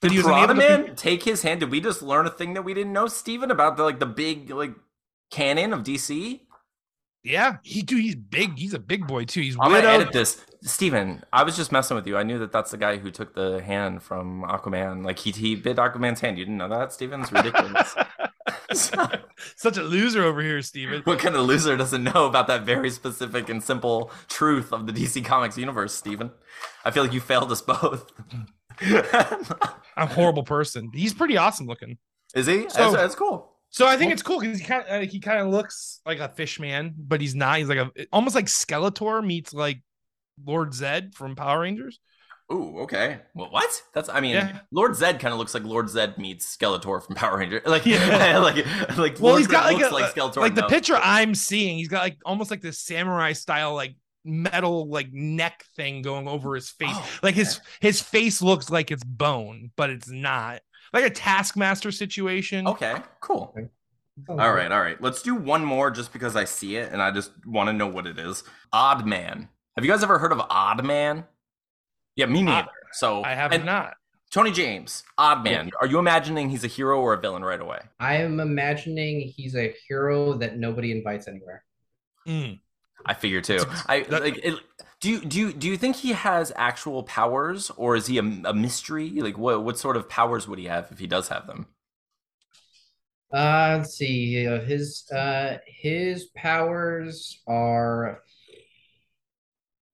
But he
Did
was
Piranha
to
Man
be-
take his hand? Did we just learn a thing that we didn't know, Steven, about the like the big like canon of DC?
Yeah, he do. He's big. He's a big boy too. He's
I'm gonna edit this. Steven, I was just messing with you. I knew that that's the guy who took the hand from Aquaman. Like he, he bit Aquaman's hand. You didn't know that, Steven? It's ridiculous.
Such a loser over here, Steven.
what kind of loser doesn't know about that very specific and simple truth of the DC Comics universe, Steven? I feel like you failed us both.
I'm a horrible person. He's pretty awesome looking.
Is he?
So-
that's, that's cool.
So I think it's cool because he kind of uh, he kind of looks like a fish man, but he's not. He's like a almost like Skeletor meets like Lord Zed from Power Rangers.
Ooh, okay. Well, what? That's I mean,
Yeah.
Lord Zed kind of looks like Lord Zed meets Skeletor from Power Ranger. Like,
Yeah.
like, like.
Well,
Lord
he's got
Zed
like
looks
a,
like uh, Skeletor.
like the
no.
picture I'm seeing. He's got like almost like this samurai style like metal like neck thing going over his face.
Oh,
like his his face looks like it's bone, but it's not. Like a Taskmaster situation.
Okay, cool. All right, all right. Let's do one more just because I see it and I just want to know what it is. Odd Man. Have you guys ever heard of Odd Man? Yeah, me neither. so
I have
and
not.
Tony James, Odd Man. Are you imagining he's a hero or a villain right away?
I am imagining he's a hero that nobody invites anywhere.
Mm.
I figure too. I
That-
like. It, do you do you do you think he has actual powers, or is he a, a mystery? Like, what what sort of powers would he have if he does have them?
Uh, let's see. His uh his powers are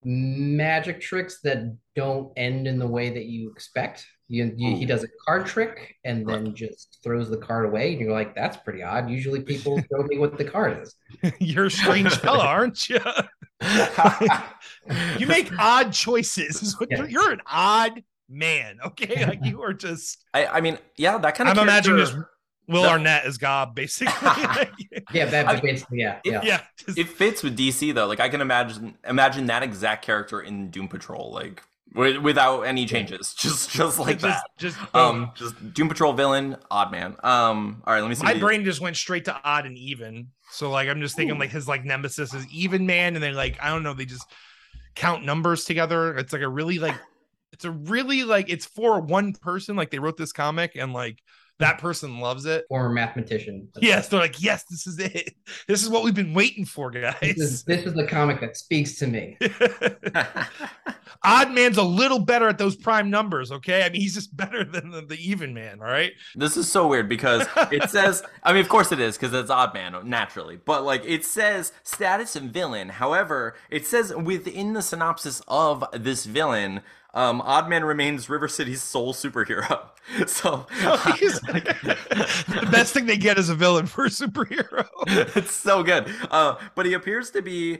magic tricks that don't end in the way that you expect. You, you, he does a card trick and then just throws the card away, and you're like, "That's pretty odd." Usually, people show me what the card is.
You're a strange fella, aren't you? you make odd choices.
Yeah.
you're, an odd man. Okay, like you are just.
I, I mean, yeah, that kind of.
I'm imagining this
character-
Will
No.
Arnett is Gob, basically.
Yeah, that basically, yeah, yeah.
yeah, just-
It fits with DC though. Like I can imagine imagine that exact character in Doom Patrol, like wi- without any changes, just just like
just,
that.
just
Um, just Doom Patrol villain, odd man. Um, all right, let me see.
my
these.
brain just went straight to odd and even. So like I'm just thinking
Ooh.
like his like nemesis is even man, and then like I don't know, they just count numbers together. It's like a really like it's a really like it's for one person. Like they wrote this comic and like that person loves it.
Former mathematician.
Yes, they're like, yes, this is it. This is what we've been waiting for,
This
guys.
is this is the comic that speaks to me.
Odd man's a little better at those prime numbers, okay? I mean, he's just better than the, the even man, all right?
This is so weird because it says, I mean, of course it is because it's Odd Man naturally, but like it says status and villain. However, it says within the synopsis of this villain, um, Odd Man remains River City's sole superhero. So
He's- the best thing they get is a villain for a superhero.
it's so good. Uh, but he appears to be.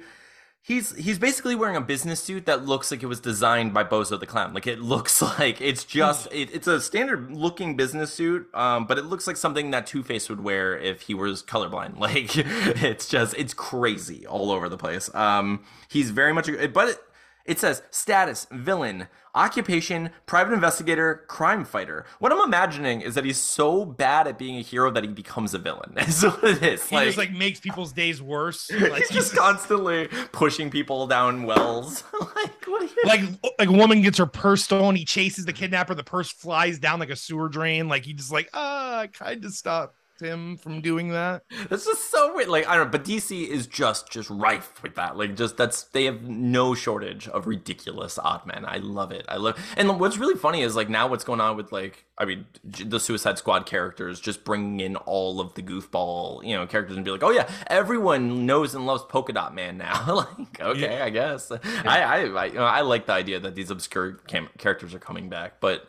He's he's basically wearing a business suit that looks like it was designed by Bozo the Clown. Like it looks like it's just it, it's a standard looking business suit, um, but it looks like something that Two Face would wear if he was colorblind. Like it's just it's crazy all over the place. Um, he's very much, a, but it, says status villain, occupation private investigator, crime fighter. What I'm imagining is that he's so bad at being a hero that he becomes a villain. Is what it is.
He just like makes people's days worse. Like
he's just constantly pushing people down wells. like, what are you?
like like a woman gets her purse stolen, he chases the kidnapper, the purse flies down like a sewer drain. Like he just like, ah, kind of stopped him from doing that.
That's just so weird. Like I don't know, but DC is just just rife with that. Like just that's they have no shortage of ridiculous odd men. I love it. I love. And what's really funny is like now what's going on with like I mean the Suicide Squad characters just bringing in all of the goofball you know characters and be like, oh yeah, everyone knows and loves Polka Dot Man now. like okay,
Yeah.
I guess. I I I, you know, I like the idea that these obscure cam- characters are coming back, but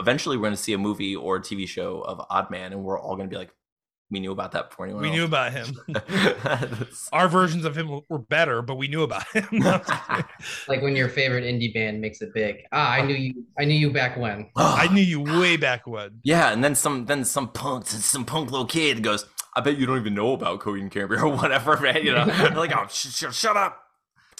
eventually we're going to see a movie or a TV show of Odd Man, and we're all going to be like, we knew about that before anyone
We
else.
knew about him. Our versions of him were better, but we knew about him.
Like when your favorite indie band makes it big. Ah, I knew you. I knew you back when.
I knew you way back when.
yeah, and then some then some punk some punk little kid goes, I bet you don't even know about Coheed and Cambria or whatever, man. You know, like, oh, sh- sh- shut up.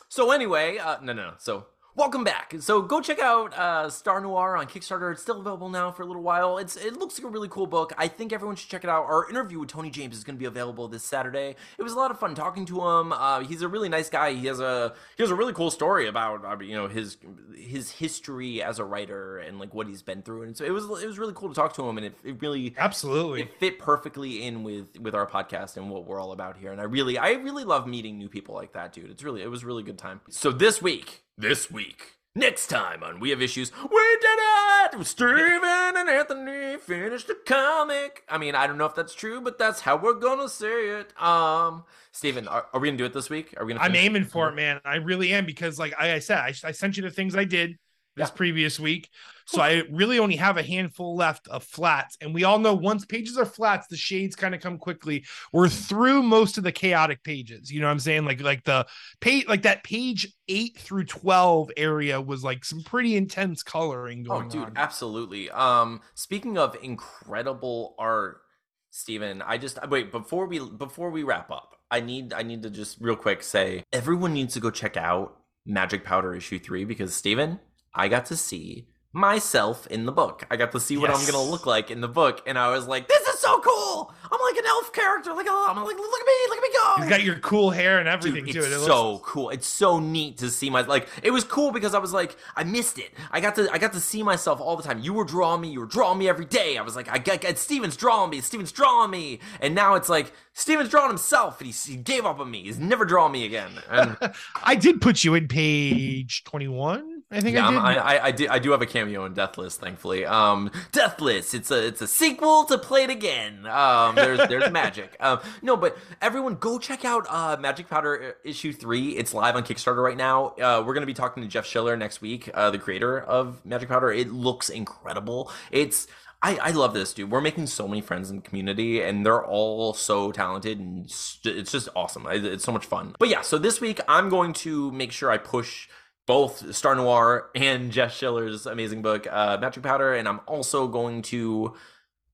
So anyway, uh, no, no, no. So welcome back. So go check out uh, Star Noir on Kickstarter. It's still available now for a little while. It's it looks like a really cool book. I think everyone should check it out. Our interview with Tony James is going to be available this Saturday. It was a lot of fun talking to him. Uh, he's a really nice guy. He has a he has a really cool story about uh, you know his his history as a writer and like what he's been through. And so it was it was really cool to talk to him, and it, it really
Absolutely.
it fit perfectly in with with our podcast and what we're all about here and i really i really love meeting new people like that dude it's really it was a really good time so this week This week. Next time on We Have Issues, we did it! Steven and Anthony finished the comic. I mean, I don't know if that's true, but that's how we're gonna say it. Um, Steven, are, are we gonna do it this week? Are we gonna?
I'm aiming for it, man. I really am because, like I, I said, I, I sent you the things I did this
Yeah.
previous week. So I really only have a handful left of flats. And we all know once pages are flats, the shades kind of come quickly. We're through most of the chaotic pages. You know what I'm saying? Like, like the page, like that page eight through 12 area was like some pretty intense coloring
Oh,
going
dude,
on.
absolutely. Um, speaking of incredible art, Stephen, I just wait before we before we wrap up. I need I need to just real quick say everyone needs to go check out Magic Powder issue three because Steven, I got to see myself in the book. I got to see what I'm gonna look like in the book, and I was like, "This is so cool! I'm like an elf character. Like, oh, I'm like, look at me, look at me go!"
You've got your cool hair and everything
Dude,
too.
it's
It looks-
so cool. It's so neat to see my like. It was cool because I was like, I missed it. I got to, I got to see myself all the time. You were drawing me. You were drawing me every day. I was like, I got, Steven's drawing me. Steven's drawing me. And now it's like Steven's drawing himself, and he, he gave up on me. He's never drawing me again. And
I did put you in page 21. I think
yeah,
I did.
I, I, I do, I do have a cameo in Deathless, thankfully. Um, Deathless. It's a, it's a sequel to Play It Again. Um, there's, there's magic. Um, no, but everyone go check out uh Magic Powder uh, issue three. It's live on Kickstarter right now. Uh, we're gonna be talking to Jeff Schiller next week, uh, the creator of Magic Powder. It looks incredible. It's I, I love this dude. We're making so many friends in the community, and they're all so talented, and it's just awesome. It's so much fun. But yeah, so this week I'm going to make sure I push both Star Noir and Jeff Schiller's amazing book, uh, Magic Powder, and I'm also going to.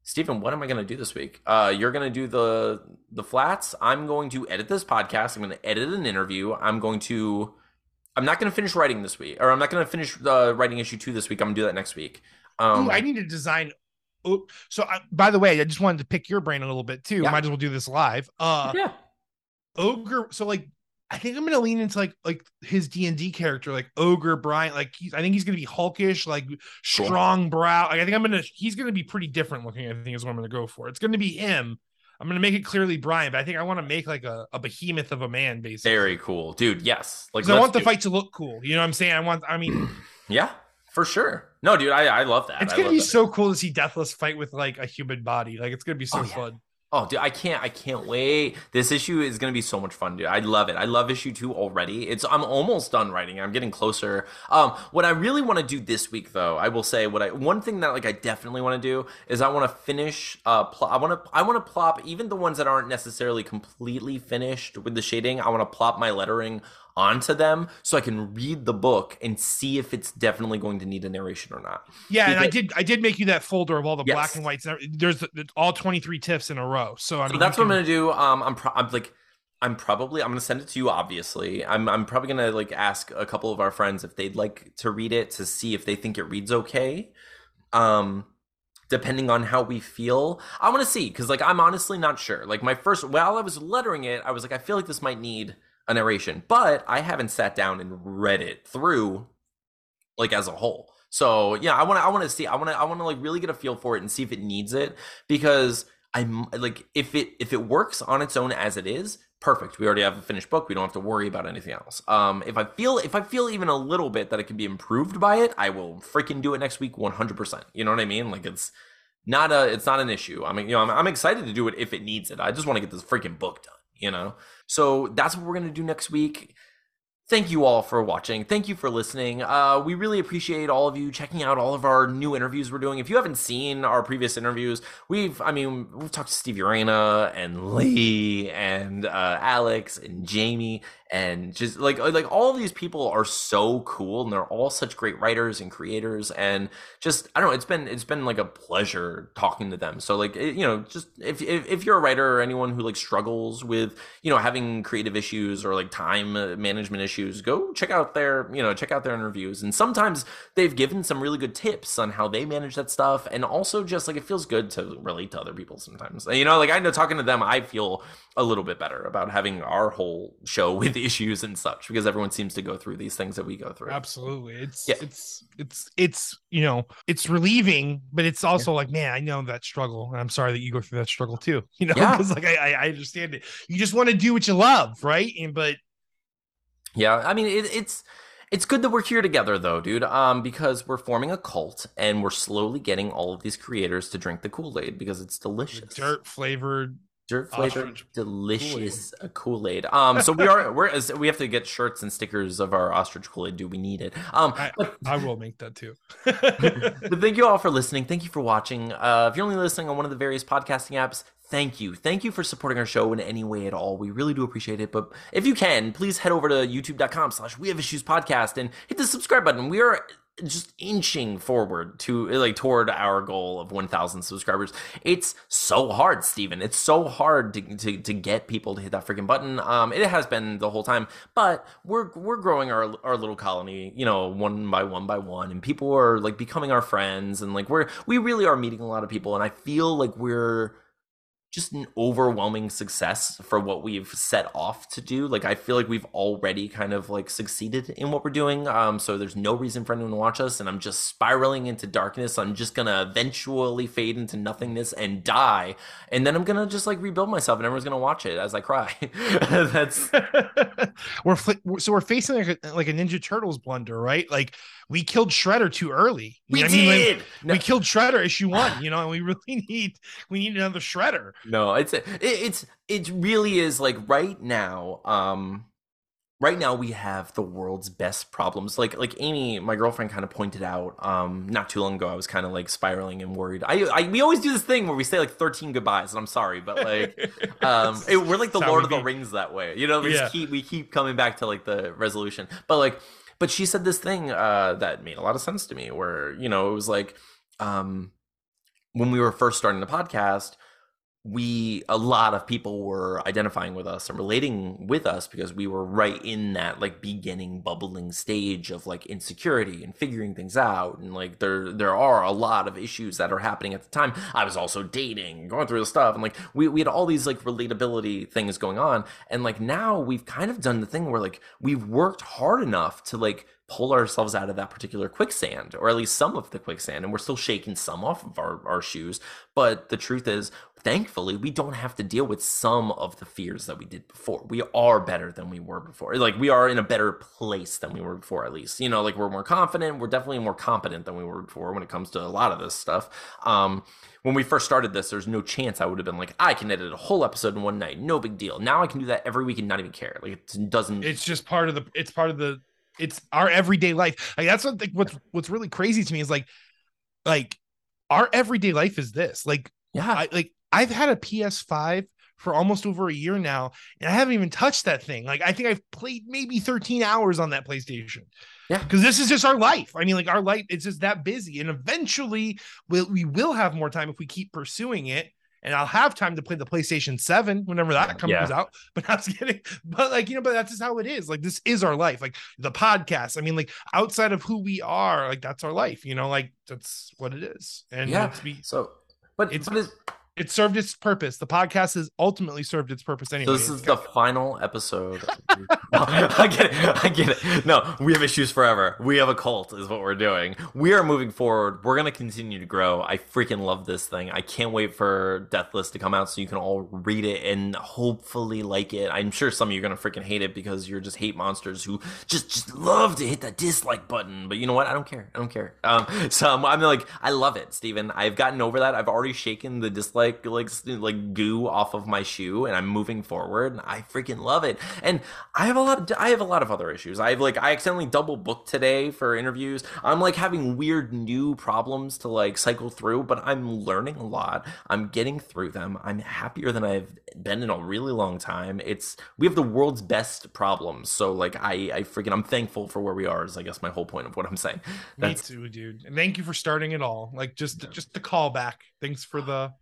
Stephen, what am I going to do this week? Uh, you're going to do the the flats. I'm going to edit this podcast. I'm going to edit an interview. I'm going to. I'm not going to finish writing this week, or I'm not going to finish uh, writing issue two this week. I'm going to do that next week. Um,
Ooh, I need to design. So I, by the way, I just wanted to pick your brain a little bit too.
Yeah.
Might as well do this live. Uh,
yeah.
ogre. So like, I think I'm gonna lean into like like his D and D character, like ogre Brian. Like he's, I think he's gonna be hulkish, like strong brow. Like, I think I'm gonna. He's gonna be pretty different looking. I think is what I'm gonna go for. It's gonna be him. I'm gonna make it clearly Brian, but I think I want to make like a, a behemoth of a man, basically.
Very cool, dude. Yes, like
I want the
do it.
fight to look cool. You know what I'm saying? I want. I mean,
Yeah, for sure. No, dude, I, I love that.
it's gonna be so cool to see Deathless fight with like a human body. Like it's gonna be so
Oh, yeah.
fun.
Oh, dude, I can't, I can't wait. This issue is gonna be so much fun, dude. I love it. I love issue two already. It's, I'm almost done writing. I'm getting closer. Um, what I really want to do this week, though, I will say, what I, one thing that like I definitely want to do is I want to finish. Uh, pl- I want to, I want to plop even the ones that aren't necessarily completely finished with the shading. I want to plop my lettering onto them so I can read the book and see if it's definitely going to need a narration or not.
Yeah, and I did. I did make you that folder of all the
Yes.
black and whites. There's all 23 tiffs in a row. So I
So that's
you
what I'm gonna do. Um, I'm, pro- I'm like, I'm probably I'm gonna send it to you. Obviously, I'm I'm probably gonna like ask a couple of our friends if they'd like to read it to see if they think it reads okay. Um, depending on how we feel, I want to see because like I'm honestly not sure. Like my first while I was lettering it, I was like, I feel like this might need a narration, but I haven't sat down and read it through like as a whole. So yeah, I want to I want to see I want to I want to like really get a feel for it and see if it needs it because I'm like if it if it works on its own as it is, perfect. We already have a finished book. We don't have to worry about anything else. Um if I feel if I feel even a little bit that it can be improved by it, I will freaking do it next week 100%. You know what I mean? Like it's not a it's not an issue. I mean, you know, I'm, I'm excited to do it if it needs it. I just want to get this freaking book done, you know. So that's what we're going to do next week. Thank you all for watching. Thank you for listening. Uh, we really appreciate all of you checking out all of our new interviews we're doing. If you haven't seen our previous interviews, we've, I mean, we've talked to Steve Urena and Lee and uh, Alex and Jamie and just like like all these people are so cool and they're all such great writers and creators and just I don't know it's been it's been like a pleasure talking to them. So like you know just if, if if you're a writer or anyone who like struggles with you know having creative issues or like time uh, management issues go check out their you know check out their interviews. And sometimes they've given some really good tips on how they manage that stuff and also just like it feels good to relate to other people sometimes. You know like I know talking to them I feel a little bit better about having our whole show with issues and such because everyone seems to go through these things that we go through.
Absolutely. It's
Yeah.
it's it's it's you know, it's relieving, but it's also like, man, I know that struggle. And I'm sorry that you go through that struggle too. You know,
Yeah.
because like I, I I understand it. You just want to do what you love, right? And but
Yeah, I mean it, it's It's good that we're here together though, dude. Um, because we're forming a cult and we're slowly getting all of these creators to drink the Kool-Aid because it's delicious.
Dirt flavored
dirt flavored delicious uh, Kool-Aid. Um, so we are we're we have to get shirts and stickers of our ostrich Kool-Aid. Do we need it? Um,
I,
but,
I will make that too.
but thank you all for listening. Thank you for watching. Uh, if you're only listening on one of the various podcasting apps, thank you. Thank you for supporting our show in any way at all. We really do appreciate it. But if you can, please head over to youtube.com slash we have issues podcast and hit the subscribe button. We are just inching forward to like toward our goal of 1000 subscribers. It's so hard steven. It's so hard to, to, to get people to hit that freaking button. Um it has been the whole time but we're we're growing our our little colony you know one by one by one and people are like becoming our friends and like we're we really are meeting a lot of people and i feel like we're just an overwhelming success for what we've set off to do. Like I feel like we've already kind of like succeeded in what we're doing. Um, so there's no reason for anyone to watch us, and I'm just spiraling into darkness. I'm just gonna eventually fade into nothingness and die, and then I'm gonna just like rebuild myself, and everyone's gonna watch it as I cry. That's
we're so we're facing like a, like a Ninja Turtles blunder, right? Like we killed Shredder too early.
We
I
did.
Mean, like,
no.
We killed Shredder issue one. You know, and we really need we need another Shredder.
No, it's it, it's it really is like right now. Um, right now we have the world's best problems. Like like Amy, my girlfriend, kind of pointed out. Um, not too long ago, I was kind of like spiraling and worried. I, I we always do this thing where we say like thirteen goodbyes, and I'm sorry, but like um, it, we're like the Lord of the Rings that way. You know, we yeah. just keep we keep coming back to like the resolution, but like but she said this thing uh, that made a lot of sense to me where you know it was like um, when we were first starting the podcast we a lot of people were identifying with us and relating with us because we were right in that like beginning bubbling stage of like insecurity and figuring things out. And like there there are a lot of issues that are happening at the time. I was also dating going through the stuff. And like we, we had all these like relatability things going on. And like now we've kind of done the thing where like we've worked hard enough to like pull ourselves out of that particular quicksand, or at least some of the quicksand, and we're still shaking some off of our, our shoes. But the truth is, thankfully, we don't have to deal with some of the fears that we did before. We are better than we were before. Like, we are in a better place than we were before, at least. You know, like we're more confident. We're definitely more competent than we were before when it comes to a lot of this stuff. Um, when we first started this, there's no chance I would have been like, I can edit a whole episode in one night, no big deal. Now I can do that every week and not even care. Like it doesn't.
It's just part of the. It's part of the it's our everyday life. Like that's what like, what's what's really crazy to me is like like our everyday life is this. Like
yeah,
I, like I've had a PS5 for almost over a year now, and I haven't even touched that thing. Like I think I've played maybe 13 hours on that PlayStation.
Yeah,
because this is just our life. I mean, like our life, it's just that busy, and eventually we'll, we will have more time if we keep pursuing it and I'll have time to play the PlayStation 7 whenever that comes yeah. out. But I was kidding. But like, you know, but that's just how it is. Like, this is our life. Like the podcast. I mean, like outside of who we are, like that's our life, you know, like that's what it is. And
yeah. so but
it's
but it's
it served its purpose. The podcast has ultimately served its purpose anyway.
So this is the final episode. no, I get it. I get it. No, we have issues forever. We have a cult, is what we're doing. We are moving forward. We're gonna continue to grow. I freaking love this thing. I can't wait for Deathless to come out so you can all read it and hopefully like it. I'm sure some of you are gonna freaking hate it because you're just hate monsters who just just love to hit that dislike button. But you know what? I don't care. I don't care. Um, so I'm, I'm like, I love it, Steven. I've gotten over that. I've already shaken the dislike like like like goo off of my shoe and I'm moving forward and I freaking love it. And I have a lot of I have a lot of other issues. I have like I accidentally double booked today for interviews. I'm like having weird new problems to like cycle through, but I'm learning a lot. I'm getting through them. I'm happier than I've been in a really long time. It's we have the world's best problems. So like I I freaking I'm thankful for where we are is I guess my whole point of what I'm saying.
That's, Me too, dude. And thank you for starting it all. Like just just the callback. Thanks for the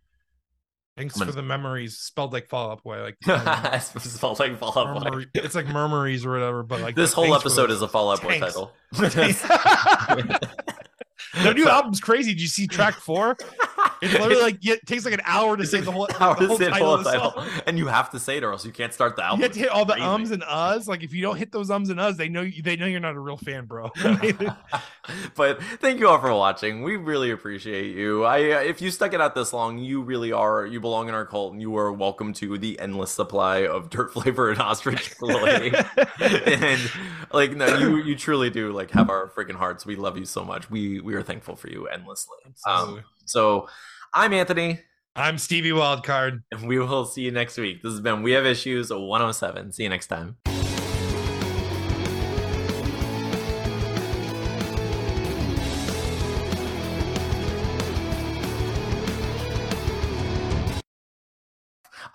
Thanks gonna... for the memories. Spelled like Fall Out Boy. Like um,
spelled like Fall Out Boy.
It's like murmuries or whatever. But like
this whole episode is a Fall Out Boy title.
Their new album's crazy. Did you see track four? It's literally like it takes like an hour to say the whole, hour the whole to say title, the whole title.
and you have to say it or else you can't start the album.
You have to hit all the ums and uhs. Like if you don't hit those ums and uhs, they know you, they know you're not a real fan, bro.
but thank you all for watching. We really appreciate you. I uh, if you stuck it out this long, you really are you belong in our cult, and you are welcome to the endless supply of dirt flavored ostrich filet. and like no, you you truly do like have our freaking hearts. We love you so much. We we are thankful for you endlessly. Um, so I'm Anthony.
I'm Stevie Wildcard.
And we will see you next week. This has been We Have Issues 107. See you next time.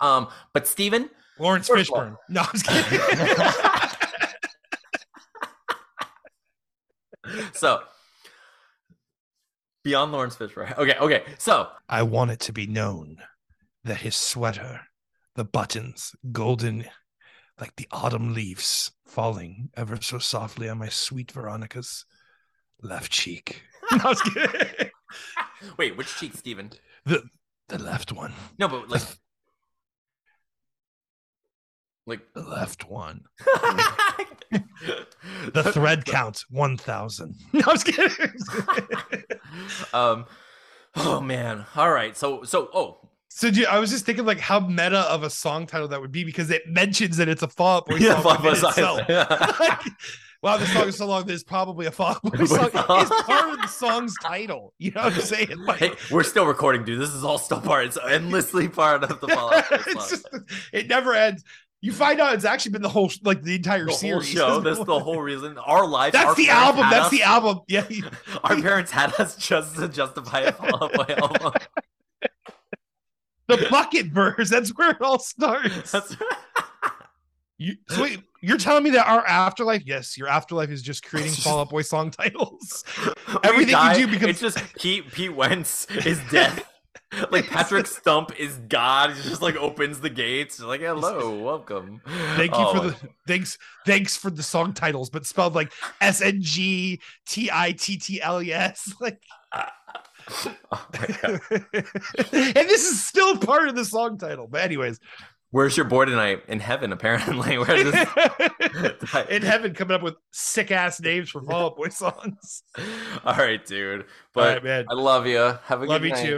Um, but Steven, Lawrence of all-
Fishburne. No, I'm just kidding.
so beyond Laurence Fishburne. Okay, okay. So
I want it to be known that his sweater, the buttons, golden like the autumn leaves falling ever so softly on my sweet Veronica's left cheek. I was kidding.
wait, which cheek, Stephen?
the the left one.
No, but like like
The left one. The thread count 1000. No, I was kidding.
um oh man. All right. So so oh
so you- I was just thinking like how meta of a song title that would be because it mentions that it's a Fall Out Boy
yeah,
song
Bob
within
Osiris.
itself.
Yeah.
like, wow, this song is so long. There's probably a Fall Out Boy song. It's part of the song's title. You know what I'm saying? Like,
Hey, we're still recording, dude. This is all still part. It's endlessly part of the Fallout. Boy
it's
song.
just it never ends. You find out it's actually been the whole like the entire
the whole
series.
show. That's the whole reason. Our life.
That's
our
the album. That's
us-
the album. Yeah.
Our parents had us just to justify a Fall Out Boy album.
The bucket verse. That's where it all starts.
That's
You, so wait, you're telling me that our afterlife? Yes, your afterlife is just creating
just-
Fall Out Boy song titles. Everything you do becomes-
It's just Pete. Pete Wentz is death. Like Patrick Stump is God. He just like opens the gates. Like hello, welcome.
Thank you
Oh,
for the thanks. Thanks for the song titles, but spelled like S N G T I T T L E S. Like,
oh
and this is still part of the song title. But anyways,
Where's your boy tonight? In heaven, apparently. Where this?
in heaven, coming up with sick ass names for Fall Out Boy songs.
All right, dude.
All
But
right, man.
I love you. Have a
Love
good
you
night.
too.